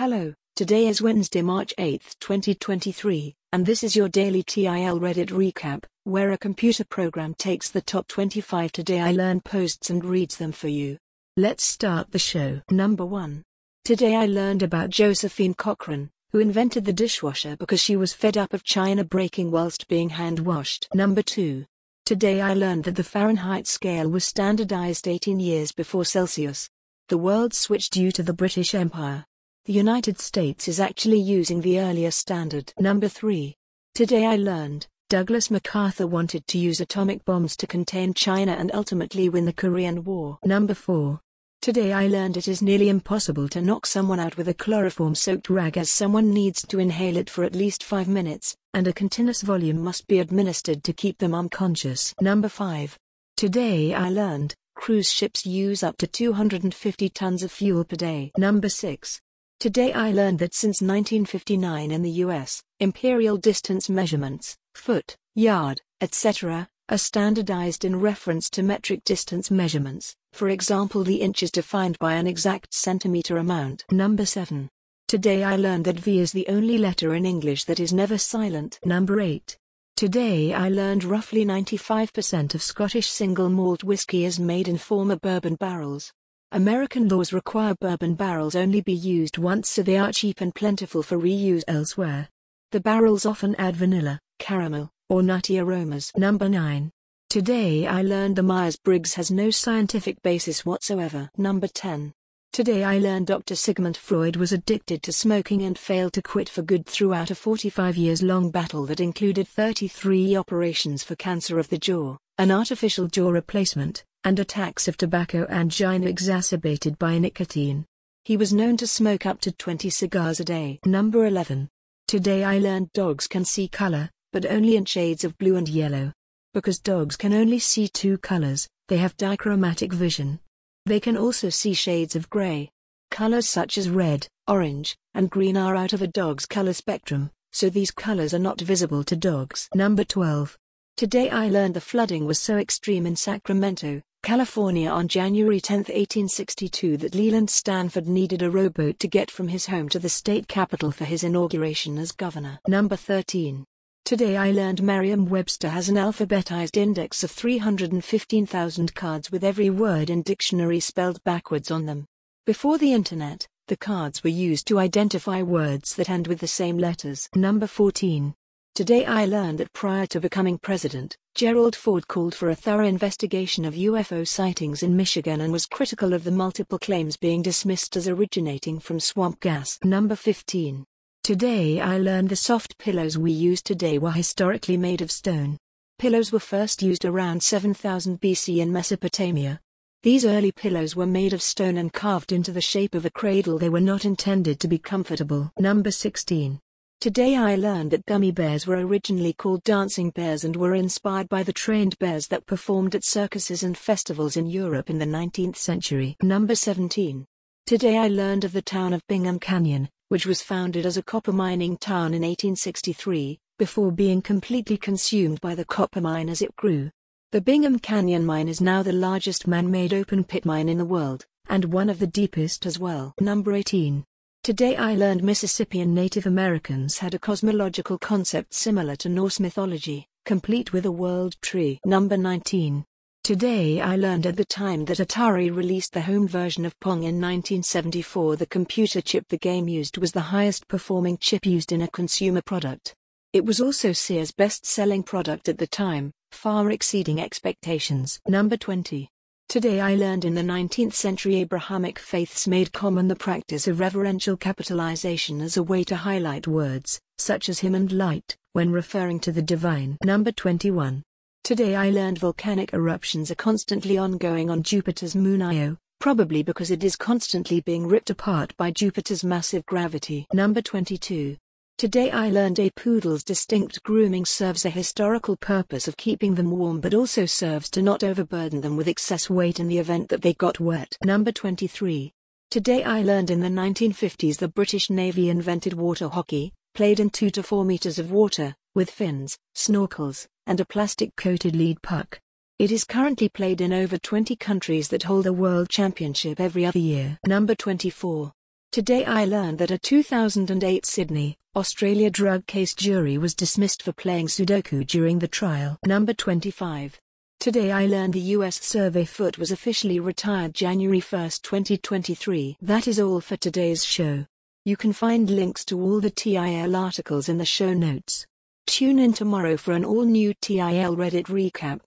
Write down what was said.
Hello, today is Wednesday, March 8, 2023, and this is your daily TIL Reddit recap, where a computer program takes the top 25 Today I Learned posts and reads them for you. Let's start the show. Number 1. Today I learned about Josephine Cochrane, who invented the dishwasher because she was fed up of China breaking whilst being hand washed. Number 2. Today I learned that the Fahrenheit scale was standardized 18 years before Celsius. The world switched due to the British Empire. The United States is actually using the earlier standard. Number 3. Today I learned, Douglas MacArthur wanted to use atomic bombs to contain China and ultimately win the Korean War. Number 4. Today I learned it is nearly impossible to knock someone out with a chloroform-soaked rag as someone needs to inhale it for at least 5 minutes, and a continuous volume must be administered to keep them unconscious. Number 5. Today I learned, cruise ships use up to 250 tons of fuel per day. Number 6. Today I learned that since 1959 in the US, imperial distance measurements, foot, yard, etc., are standardized in reference to metric distance measurements, for example the inch is defined by an exact centimeter amount. Number 7. Today I learned that V is the only letter in English that is never silent. Number 8. Today I learned roughly 95% of Scottish single malt whiskey is made in former bourbon barrels. American laws require bourbon barrels only be used once so they are cheap and plentiful for reuse elsewhere. The barrels often add vanilla, caramel, or nutty aromas. Number 9. Today I learned the Myers-Briggs has no scientific basis whatsoever. Number 10. Today I learned Dr. Sigmund Freud was addicted to smoking and failed to quit for good throughout a 45 years long battle that included 33 operations for cancer of the jaw, an artificial jaw replacement, and attacks of tobacco angina exacerbated by nicotine. He was known to smoke up to 20 cigars a day. Number 11. Today I learned dogs can see color, but only in shades of blue and yellow. Because dogs can only see two colors, they have dichromatic vision. They can also see shades of gray. Colors such as red, orange, and green are out of a dog's color spectrum, so these colors are not visible to dogs. Number 12. Today I learned the flooding was so extreme in Sacramento, California on January 10, 1862 that Leland Stanford needed a rowboat to get from his home to the state capital for his inauguration as governor. Number 13. Today I learned Merriam-Webster has an alphabetized index of 315,000 cards with every word in dictionary spelled backwards on them. Before the internet, the cards were used to identify words that end with the same letters. Number 14. Today I learned that prior to becoming president, Gerald Ford called for a thorough investigation of UFO sightings in Michigan and was critical of the multiple claims being dismissed as originating from swamp gas. Number 15. Today I learned the soft pillows we use today were historically made of stone. Pillows were first used around 7000 BC in Mesopotamia. These early pillows were made of stone and carved into the shape of a cradle they were not intended to be comfortable. Number 16. Today I learned that gummy bears were originally called dancing bears and were inspired by the trained bears that performed at circuses and festivals in Europe in the 19th century. Number 17. Today I learned of the town of Bingham Canyon, which was founded as a copper mining town in 1863, before being completely consumed by the copper mine as it grew. The Bingham Canyon mine is now the largest man-made open pit mine in the world, and one of the deepest as well. Number 18. Today I learned Mississippian Native Americans had a cosmological concept similar to Norse mythology, complete with a world tree. Number 19. Today I learned at the time that Atari released the home version of Pong in 1974 the computer chip the game used was the highest performing chip used in a consumer product. It was also Sears' best-selling product at the time, far exceeding expectations. Number 20. Today I learned in the 19th century Abrahamic faiths made common the practice of reverential capitalization as a way to highlight words, such as him and light, when referring to the divine. Number 21. Today I learned volcanic eruptions are constantly ongoing on Jupiter's moon Io, probably because it is constantly being ripped apart by Jupiter's massive gravity. Number 22. Today I learned a poodle's distinct grooming serves a historical purpose of keeping them warm but also serves to not overburden them with excess weight in the event that they got wet. Number 23. Today I learned in the 1950s the British Navy invented water hockey, played in 2 to 4 meters of water, with fins, snorkels, and a plastic-coated lead puck. It is currently played in over 20 countries that hold a world championship every other year. Number 24. Today I learned that a 2008 Sydney, Australia drug case jury was dismissed for playing Sudoku during the trial. Number 25. Today I learned the US survey foot was officially retired January 1, 2023. That is all for today's show. You can find links to all the TIL articles in the show notes. Tune in tomorrow for an all new TIL Reddit recap.